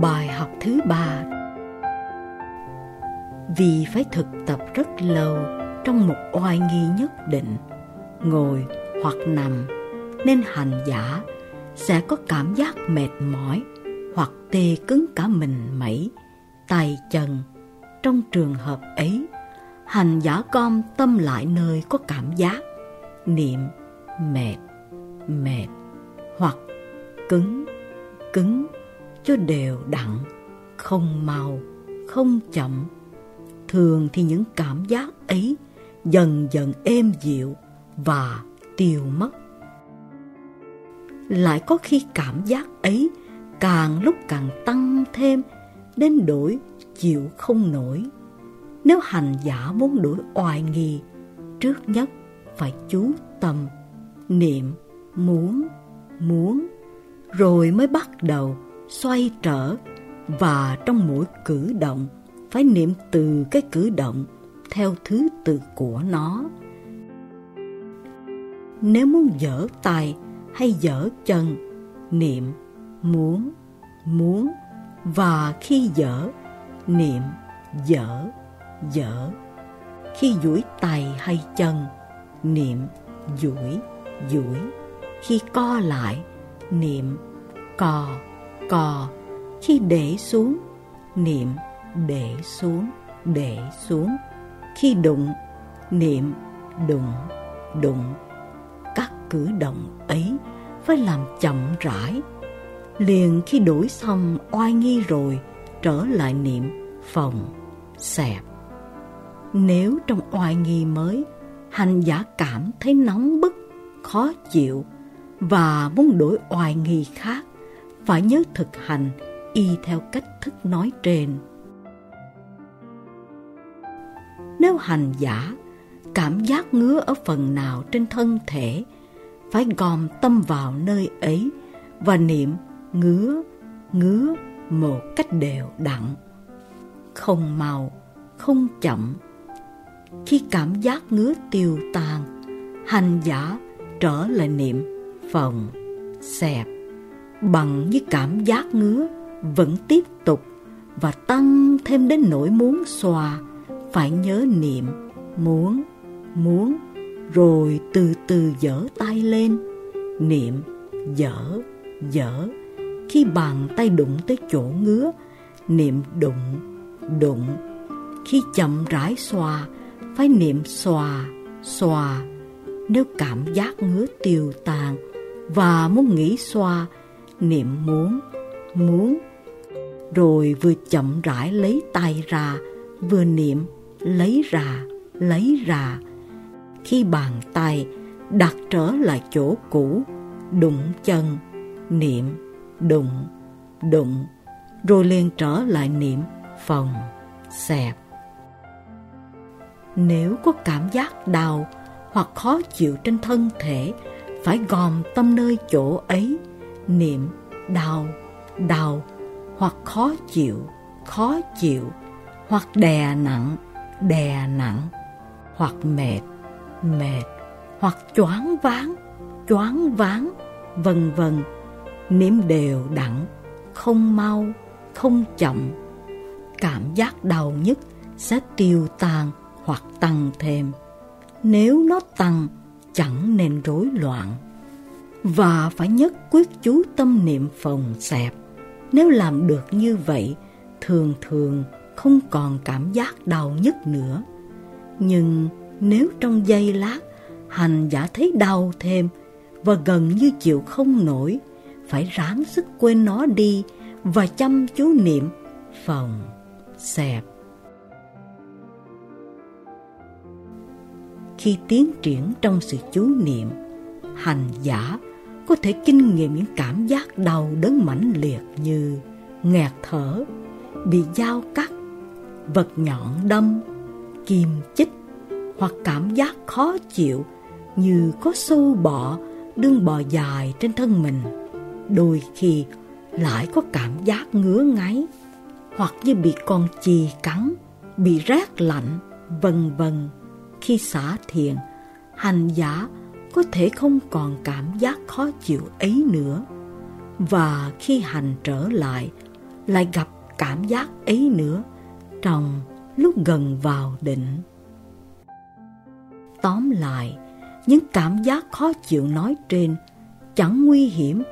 Bài học thứ ba Vì phải thực tập rất lâu trong một oai nghi nhất định, ngồi hoặc nằm, nên hành giả sẽ có cảm giác mệt mỏi hoặc tê cứng cả mình mẩy, tay chân. Trong trường hợp ấy, hành giả com tâm lại nơi có cảm giác, niệm, mệt, mệt, hoặc cứng, cứng, cho đều đặn, không mau, không chậm. Thường thì những cảm giác ấy dần dần êm dịu và tiêu mất. Lại có khi cảm giác ấy càng lúc càng tăng thêm đến đổi chịu không nổi. Nếu hành giả muốn đuổi oai nghi, trước nhất phải chú tâm, niệm, muốn, muốn, rồi mới bắt đầu xoay trở và trong mỗi cử động phải niệm từ cái cử động theo thứ tự của nó. Nếu muốn dở tay hay dở chân, niệm, muốn, muốn và khi dở, niệm, dở, dở. Khi duỗi tay hay chân, niệm, duỗi, duỗi. Khi co lại, niệm, co, cò Khi để xuống, niệm, để xuống, để xuống. Khi đụng, niệm, đụng, đụng. Các cử động ấy phải làm chậm rãi. Liền khi đổi xong oai nghi rồi, trở lại niệm, phòng, xẹp. Nếu trong oai nghi mới, hành giả cảm thấy nóng bức, khó chịu và muốn đổi oai nghi khác, phải nhớ thực hành y theo cách thức nói trên. Nếu hành giả cảm giác ngứa ở phần nào trên thân thể, phải gom tâm vào nơi ấy và niệm ngứa, ngứa một cách đều đặn, không mau, không chậm. Khi cảm giác ngứa tiêu tan, hành giả trở lại niệm phòng, xẹp, bằng với cảm giác ngứa vẫn tiếp tục và tăng thêm đến nỗi muốn xòa, phải nhớ niệm, muốn, muốn, rồi từ từ dở tay lên, niệm, dở, dở. Khi bàn tay đụng tới chỗ ngứa, niệm đụng, đụng. Khi chậm rãi xòa, phải niệm xòa, xòa. Nếu cảm giác ngứa tiêu tàn và muốn nghĩ xoa, niệm muốn, muốn. Rồi vừa chậm rãi lấy tay ra, vừa niệm lấy ra, lấy ra. Khi bàn tay đặt trở lại chỗ cũ, đụng chân, niệm, đụng, đụng, rồi liền trở lại niệm phòng, xẹp. Nếu có cảm giác đau hoặc khó chịu trên thân thể, phải gom tâm nơi chỗ ấy, niệm đau, đau, hoặc khó chịu, khó chịu, hoặc đè nặng, đè nặng, hoặc mệt, mệt, hoặc choáng váng, choáng váng, vân vân, niệm đều đặn, không mau, không chậm. Cảm giác đau nhất sẽ tiêu tan hoặc tăng thêm. Nếu nó tăng, chẳng nên rối loạn. Và phải nhất quyết chú tâm niệm phòng xẹp. Nếu làm được như vậy, thường thường không còn cảm giác đau nhất nữa. Nhưng nếu trong giây lát hành giả thấy đau thêm và gần như chịu không nổi, phải ráng sức quên nó đi và chăm chú niệm phòng xẹp. Khi tiến triển trong sự chú niệm, hành giả có thể kinh nghiệm những cảm giác đau đớn mãnh liệt như nghẹt thở, bị dao cắt, vật nhọn đâm, kim chích hoặc cảm giác khó chịu như có sâu bọ đương bò dài trên thân mình. Đôi khi lại có cảm giác ngứa ngáy hoặc như bị con chì cắn, bị rét lạnh, vân vân. Khi xả thiền, hành giả có thể không còn cảm giác khó chịu ấy nữa. Và khi hành trở lại, lại gặp cảm giác ấy nữa trong lúc gần vào định. Tóm lại, những cảm giác khó chịu nói trên chẳng nguy hiểm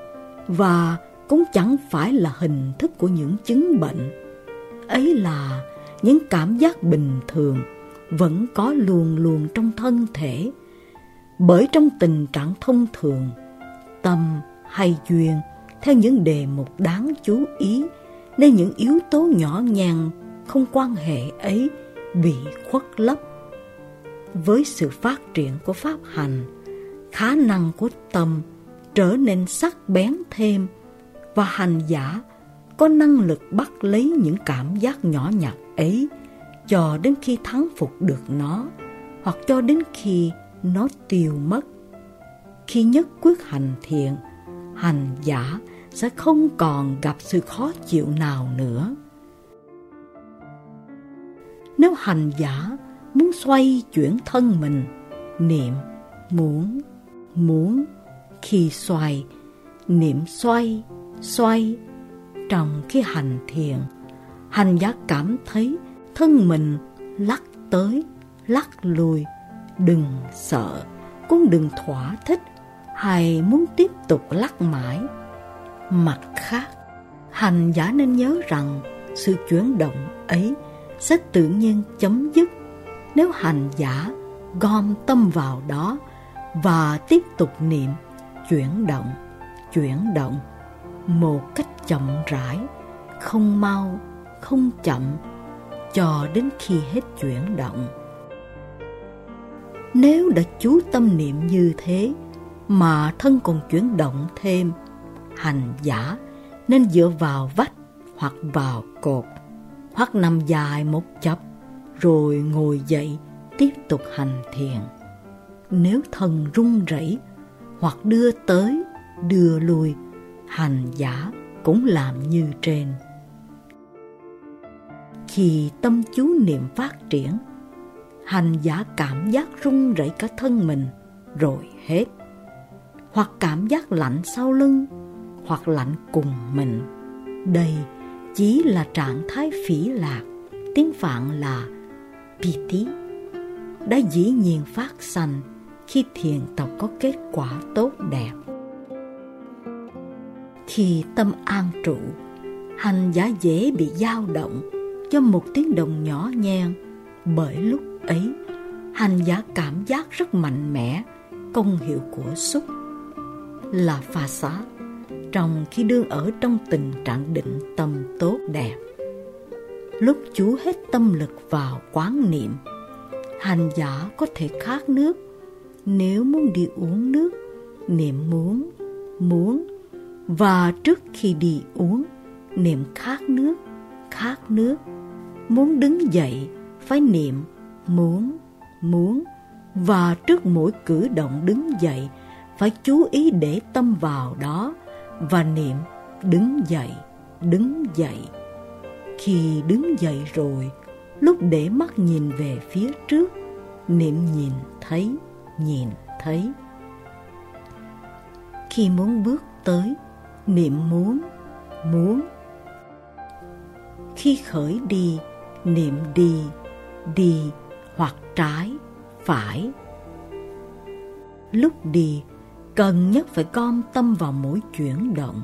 và cũng chẳng phải là hình thức của những chứng bệnh. Ấy là những cảm giác bình thường vẫn có luôn luôn trong thân thể. Bởi trong tình trạng thông thường, tâm hay duyên theo những đề mục đáng chú ý nên những yếu tố nhỏ nhàng không quan hệ ấy bị khuất lấp. Với sự phát triển của pháp hành, khả năng của tâm trở nên sắc bén thêm và hành giả có năng lực bắt lấy những cảm giác nhỏ nhặt ấy cho đến khi thắng phục được nó hoặc cho đến khi nó tiêu mất. Khi nhất quyết hành thiện, hành giả sẽ không còn gặp sự khó chịu nào nữa. Nếu hành giả muốn xoay chuyển thân mình, niệm muốn, muốn, khi xoay, niệm xoay, xoay. Trong khi hành thiền, hành giả cảm thấy thân mình lắc tới, lắc lùi, đừng sợ, cũng đừng thỏa thích hay muốn tiếp tục lắc mãi. Mặt khác, hành giả nên nhớ rằng sự chuyển động ấy sẽ tự nhiên chấm dứt nếu hành giả gom tâm vào đó và tiếp tục niệm chuyển động, chuyển động một cách chậm rãi, không mau, không chậm cho đến khi hết chuyển động. Nếu đã chú tâm niệm như thế mà thân còn chuyển động thêm, hành giả nên dựa vào vách hoặc vào cột, hoặc nằm dài một chập rồi ngồi dậy tiếp tục hành thiền. Nếu thân run rẩy hoặc đưa tới, đưa lui, hành giả cũng làm như trên. Khi tâm chú niệm phát triển, hành giả cảm giác run rẩy cả thân mình rồi hết. Hoặc cảm giác lạnh sau lưng, hoặc lạnh cùng mình. Đây chỉ là trạng thái phỉ lạc, tiếng Phạn là piti, đã dĩ nhiên phát sanh khi thiền tập có kết quả tốt đẹp. Khi tâm an trụ, hành giả dễ bị dao động cho một tiếng động nhỏ nhen, bởi lúc ấy hành giả cảm giác rất mạnh mẽ công hiệu của xúc là pha xá trong khi đương ở trong tình trạng định tâm tốt đẹp. Lúc chú hết tâm lực vào quán niệm, hành giả có thể khát nước nếu muốn đi uống nước, niệm muốn, muốn và trước khi đi uống, niệm khát nước, khát nước. Muốn đứng dậy, phải niệm muốn, muốn. Và trước mỗi cử động đứng dậy, phải chú ý để tâm vào đó và niệm đứng dậy, đứng dậy. Khi đứng dậy rồi, lúc để mắt nhìn về phía trước, niệm nhìn thấy, nhìn thấy. Khi muốn bước tới, niệm muốn, muốn. Khi khởi đi, niệm đi, đi hoặc trái, phải. Lúc đi, cần nhất phải gom tâm vào mỗi chuyển động,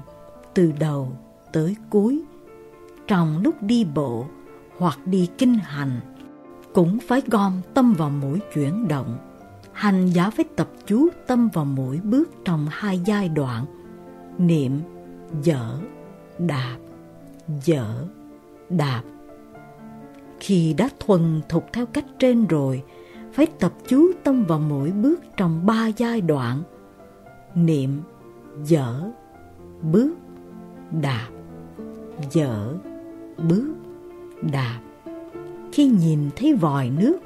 từ đầu tới cuối. Trong lúc đi bộ hoặc đi kinh hành, cũng phải gom tâm vào mỗi chuyển động. Hành giả phải tập chú tâm vào mỗi bước trong hai giai đoạn niệm dở đạp dở đạp khi đã thuần thục theo cách trên rồi, phải tập chú tâm vào mỗi bước trong ba giai đoạn. Niệm, dở, bước, đạp. Dở, bước, đạp. Khi nhìn thấy vòi nước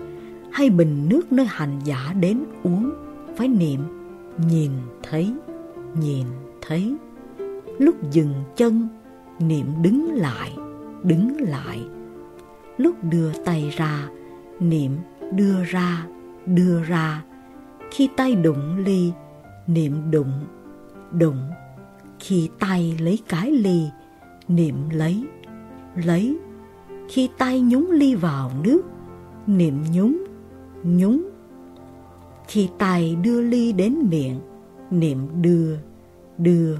hay bình nước nơi hành giả đến uống, phải niệm, nhìn thấy nhìn thấy. Lúc dừng chân, niệm đứng lại đứng lại lúc đưa tay ra niệm đưa ra đưa ra khi tay đụng ly niệm đụng đụng khi tay lấy cái ly niệm lấy lấy. Khi tay nhúng ly vào nước, niệm nhúng, nhúng. Khi tay đưa ly đến miệng, niệm đưa, đưa.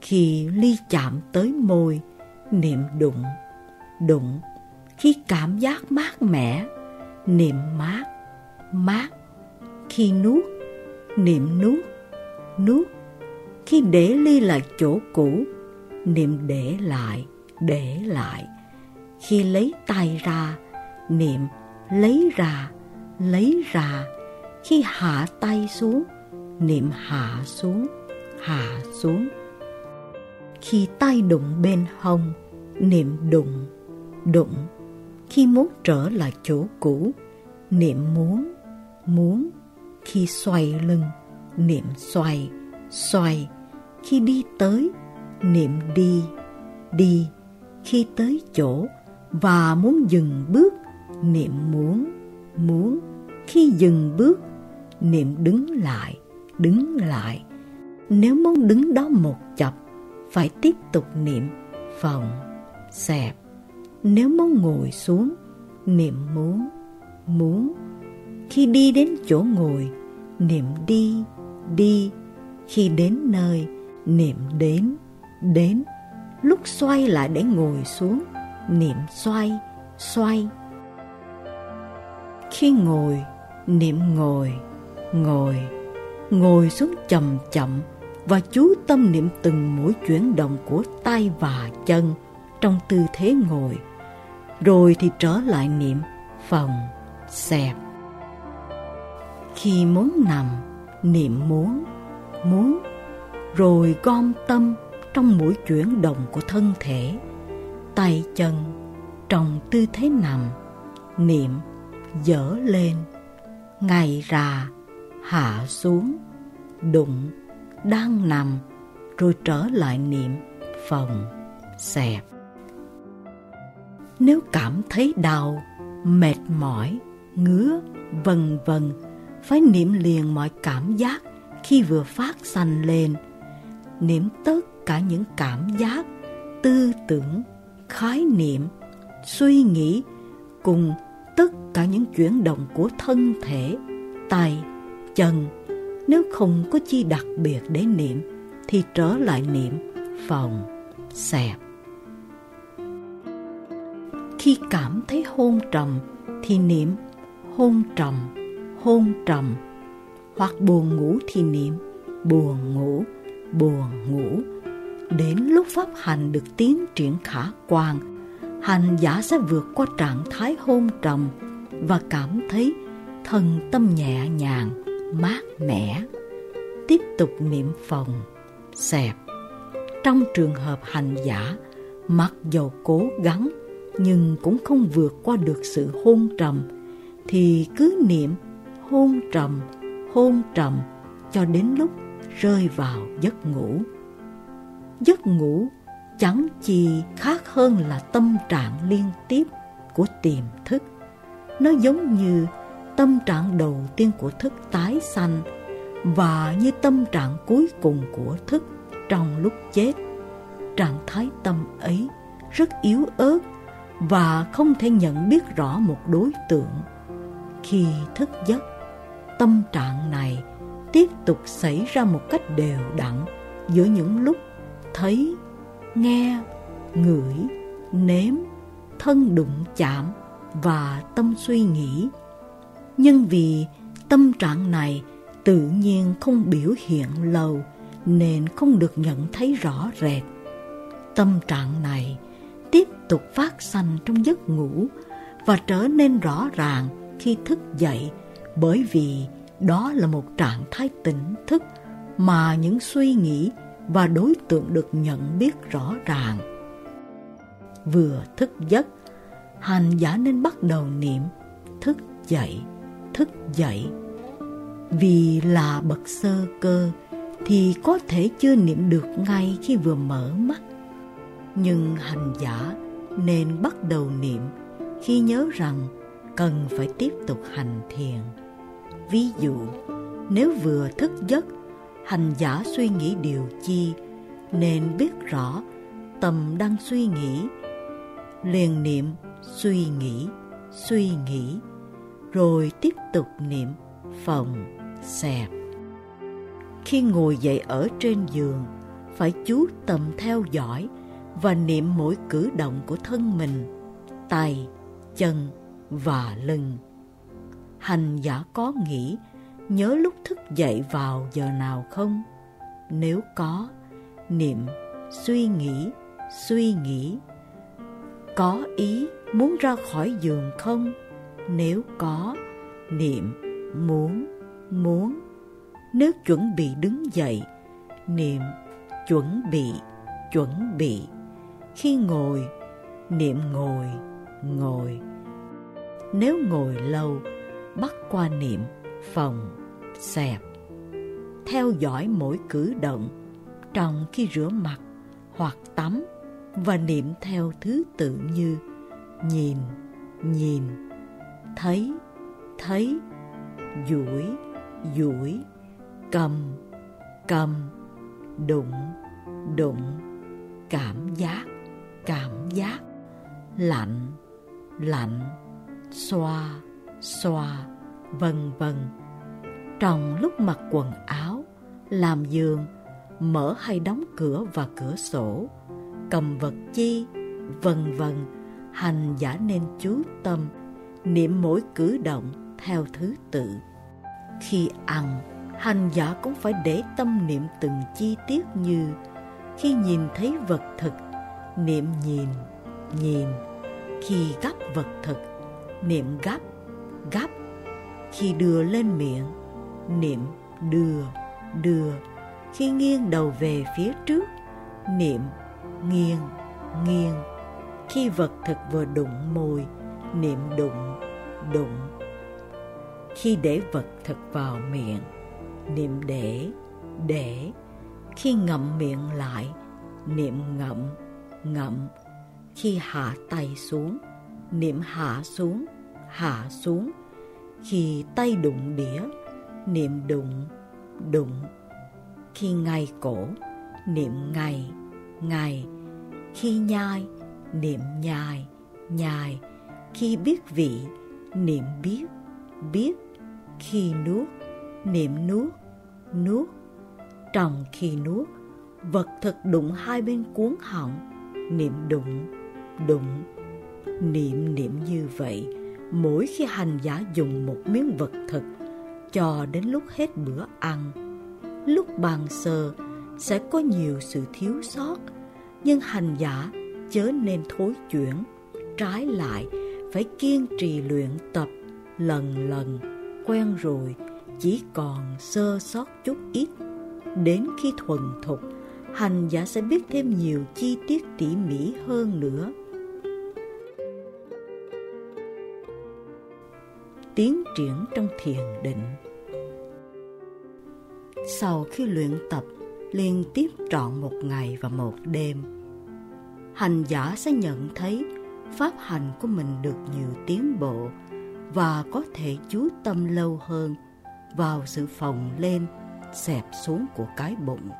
Khi ly chạm tới môi, niệm đụng, đụng. Khi cảm giác mát mẻ, niệm mát, mát. Khi nuốt, niệm nuốt, nuốt. Khi để ly lại chỗ cũ, niệm để lại, để lại. Khi lấy tay ra, niệm lấy ra, lấy ra. Khi hạ tay xuống, niệm hạ xuống, hạ xuống. Khi tay đụng bên hông, niệm đụng, đụng. Khi muốn trở lại chỗ cũ, niệm muốn, muốn. Khi xoay lưng, niệm xoay, xoay. Khi đi tới, niệm đi, đi. Khi tới chỗ và muốn dừng bước, niệm muốn, muốn. Khi dừng bước, niệm đứng lại, đứng lại. Nếu muốn đứng đó một chập, phải tiếp tục niệm phòng, xẹp. Nếu muốn ngồi xuống, niệm muốn, muốn. Khi đi đến chỗ ngồi, niệm đi, đi. Khi đến nơi, niệm đến, đến. Lúc xoay lại để ngồi xuống, niệm xoay, xoay. Khi ngồi, niệm ngồi, ngồi. Ngồi xuống chậm chậm và chú tâm niệm từng mỗi chuyển động của tay và chân trong tư thế ngồi. Rồi thì trở lại niệm phòng, xẹp. Khi muốn nằm, niệm muốn, muốn, rồi gom tâm trong mỗi chuyển động của thân thể, tay chân trong tư thế nằm, niệm dở lên, ngày ra, hạ xuống, đụng, đang nằm, rồi trở lại niệm phòng, xẹp. Nếu cảm thấy đau, mệt mỏi, ngứa, vân vân, phải niệm liền mọi cảm giác khi vừa phát sanh lên. Niệm tất cả những cảm giác, tư tưởng, khái niệm, suy nghĩ cùng tất cả những chuyển động của thân thể, tay, chân. Nếu không có chi đặc biệt để niệm, thì trở lại niệm phòng, xẹp. Khi cảm thấy hôn trầm, thì niệm hôn trầm, hôn trầm. Hoặc buồn ngủ thì niệm buồn ngủ, buồn ngủ. Đến lúc pháp hành được tiến triển khả quan, hành giả sẽ vượt qua trạng thái hôn trầm và cảm thấy thân tâm nhẹ nhàng, mát mẻ. Tiếp tục niệm phòng, xẹp. Trong trường hợp hành giả, mặc dầu cố gắng nhưng cũng không vượt qua được sự hôn trầm, thì cứ niệm hôn trầm, hôn trầm cho đến lúc rơi vào giấc ngủ. Giấc ngủ chẳng chi khác hơn là tâm trạng liên tiếp của tiềm thức. Nó giống như tâm trạng đầu tiên của thức tái sanh và như tâm trạng cuối cùng của thức trong lúc chết. Trạng thái tâm ấy rất yếu ớt và không thể nhận biết rõ một đối tượng. Khi thức giấc, tâm trạng này tiếp tục xảy ra một cách đều đặn giữa những lúc thấy, nghe, ngửi, nếm, thân đụng chạm và tâm suy nghĩ. Nhưng vì tâm trạng này tự nhiên không biểu hiện lâu nên không được nhận thấy rõ rệt. Tâm trạng này tiếp tục phát sanh trong giấc ngủ và trở nên rõ ràng khi thức dậy bởi vì đó là một trạng thái tỉnh thức mà những suy nghĩ và đối tượng được nhận biết rõ ràng. Vừa thức giấc, hành giả nên bắt đầu niệm thức dậy, thức dậy. Vì là bậc sơ cơ thì có thể chưa niệm được ngay khi vừa mở mắt nhưng hành giả nên bắt đầu niệm khi nhớ rằng cần phải tiếp tục hành thiền. Ví dụ, nếu vừa thức giấc, hành giả suy nghĩ điều chi, nên biết rõ tâm đang suy nghĩ. liền niệm suy nghĩ, suy nghĩ, rồi tiếp tục niệm phòng, xẹp. Khi ngồi dậy ở trên giường, phải chú tâm theo dõi và niệm mỗi cử động của thân mình, tay, chân và lưng. Hành giả có nghĩ nhớ lúc thức dậy vào giờ nào không? Nếu có, niệm, suy nghĩ, suy nghĩ. Có ý muốn ra khỏi giường không? Nếu có, niệm, muốn, muốn. Nếu chuẩn bị đứng dậy, niệm, chuẩn bị, chuẩn bị. Khi ngồi, niệm ngồi, ngồi. Nếu ngồi lâu, bắt qua niệm, phòng, xẹp. Theo dõi mỗi cử động trong khi rửa mặt hoặc tắm và niệm theo thứ tự như nhìn, nhìn, thấy, thấy, duỗi, duỗi, cầm, cầm, đụng, đụng, cảm giác, cảm giác, lạnh, lạnh, xoa, xoa, vân vân. Trong lúc mặc quần áo, làm giường, mở hay đóng cửa và cửa sổ, cầm vật chi, vân vân, hành giả nên chú tâm, niệm mỗi cử động theo thứ tự. Khi ăn, hành giả cũng phải để tâm niệm từng chi tiết như khi nhìn thấy vật thực, niệm nhìn, nhìn, khi gấp vật thực, niệm gấp, gấp, khi đưa lên miệng, niệm đưa, đưa, khi nghiêng đầu về phía trước, niệm nghiêng, nghiêng, khi vật thực vừa đụng môi, niệm đụng, đụng, khi để vật thực vào miệng, niệm để, để, khi ngậm miệng lại, niệm ngậm, ngậm, khi hạ tay xuống, niệm hạ xuống, hạ xuống, khi tay đụng đĩa, niệm đụng, đụng, khi ngay cổ, niệm ngay, ngay, khi nhai, niệm nhai, nhai, khi biết vị, niệm biết, biết, khi nuốt, niệm nuốt, nuốt. Trong khi nuốt, vật thực đụng hai bên cuốn họng, niệm đụng, đụng. Niệm niệm như vậy, mỗi khi hành giả dùng một miếng vật thực, cho đến lúc hết bữa ăn. Lúc bàn sơ sẽ có nhiều sự thiếu sót, nhưng hành giả chớ nên thối chuyển, trái lại phải kiên trì luyện tập lần lần, quen rồi chỉ còn sơ sót chút ít. Đến khi thuần thục, hành giả sẽ biết thêm nhiều chi tiết tỉ mỉ hơn nữa. Tiến triển trong thiền định Sau khi luyện tập liên tiếp trọn một ngày và một đêm, hành giả sẽ nhận thấy pháp hành của mình được nhiều tiến bộ và có thể chú tâm lâu hơn vào sự phồng lên, xẹp xuống của cái bụng.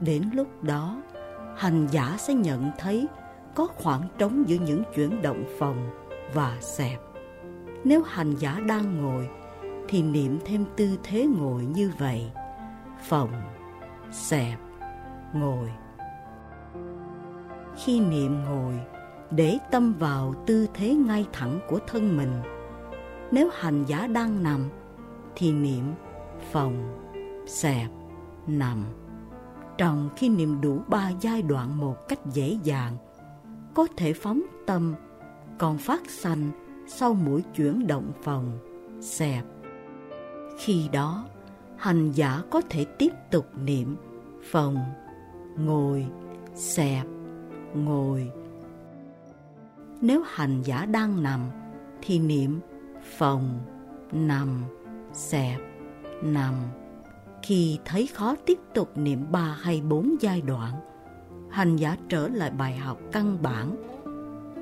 Đến lúc đó, hành giả sẽ nhận thấy có khoảng trống giữa những chuyển động phòng và xẹp. Nếu hành giả đang ngồi, thì niệm thêm tư thế ngồi như vậy. phòng, xẹp, ngồi. Khi niệm ngồi, để tâm vào tư thế ngay thẳng của thân mình. Nếu hành giả đang nằm, thì niệm phòng, xẹp, nằm. Trong khi niệm đủ ba giai đoạn một cách dễ dàng, có thể phóng tâm, còn phát sanh sau mỗi chuyển động phòng, xẹp. Khi đó, hành giả có thể tiếp tục niệm phòng, ngồi, xẹp, ngồi. Nếu hành giả đang nằm, thì niệm phòng, nằm, xẹp, nằm. Khi thấy khó tiếp tục niệm ba hay bốn giai đoạn, hành giả trở lại bài học căn bản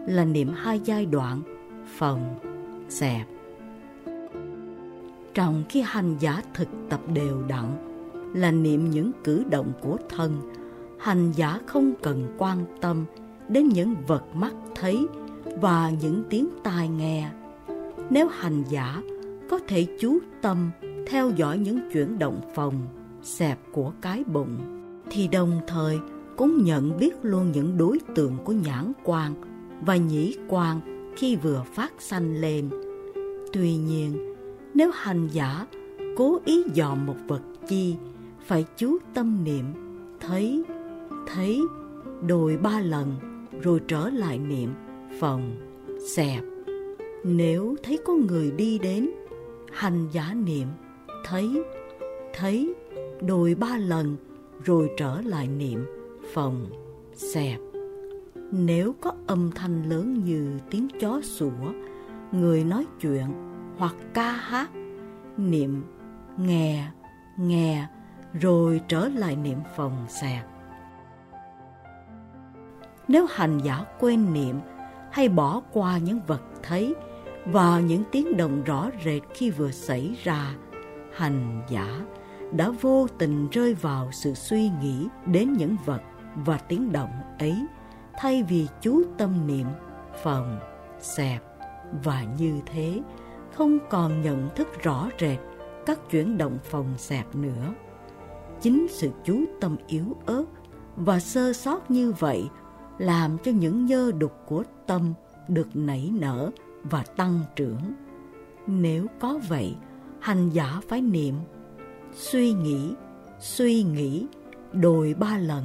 là niệm hai giai đoạn phần xẹp. Trong khi hành giả thực tập đều đặn là niệm những cử động của thân, hành giả không cần quan tâm đến những vật mắt thấy và những tiếng tai nghe. Nếu hành giả có thể chú tâm theo dõi những chuyển động phòng, xẹp của cái bụng, thì đồng thời cũng nhận biết luôn những đối tượng của nhãn quan và nhĩ quan khi vừa phát sanh lên. Tuy nhiên, nếu hành giả cố ý dòm một vật chi, phải chú tâm niệm, thấy, thấy, đồi ba lần, rồi trở lại niệm, phòng, xẹp. Nếu thấy có người đi đến, hành giả niệm, thấy, thấy, đồi ba lần, rồi trở lại niệm, phòng, xẹp. Nếu có âm thanh lớn như tiếng chó sủa, người nói chuyện hoặc ca hát, niệm nghe, nghe, rồi trở lại niệm phòng xẹp. Nếu hành giả quên niệm hay bỏ qua những vật thấy và những tiếng động rõ rệt khi vừa xảy ra, hành giả, đã vô tình rơi vào sự suy nghĩ đến những vật và tiếng động ấy, thay vì chú tâm niệm, phòng, xẹp và như thế, không còn nhận thức rõ rệt các chuyển động phòng xẹp nữa. Chính sự chú tâm yếu ớt và sơ sót như vậy làm cho những nhơ đục của tâm được nảy nở và tăng trưởng. Nếu có vậy hành giả phải niệm. Suy nghĩ suy nghĩ, đồi ba lần,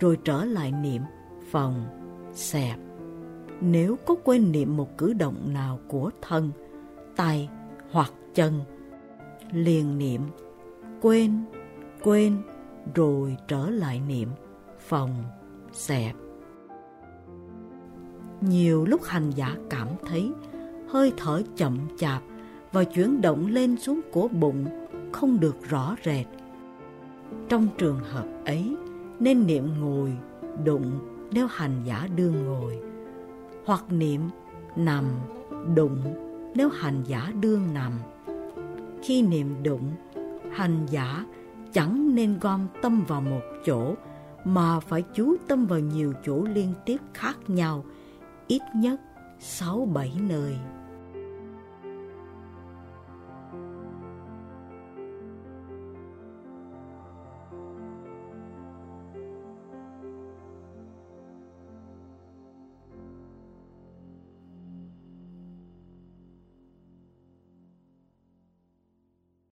rồi trở lại niệm, phòng, xẹp. Nếu có quên niệm một cử động nào của thân, tay, hoặc chân, liền niệm. Quên quên, rồi trở lại niệm, phòng, xẹp. Nhiều lúc hành giả cảm thấy hơi thở chậm chạp và chuyển động lên xuống của bụng, không được rõ rệt. Trong trường hợp ấy, nên niệm ngồi, đụng nếu hành giả đương ngồi, hoặc niệm nằm, đụng nếu hành giả đương nằm. Khi niệm đụng, hành giả chẳng nên gom tâm vào một chỗ, mà phải chú tâm vào nhiều chỗ liên tiếp khác nhau, ít nhất sáu bảy nơi.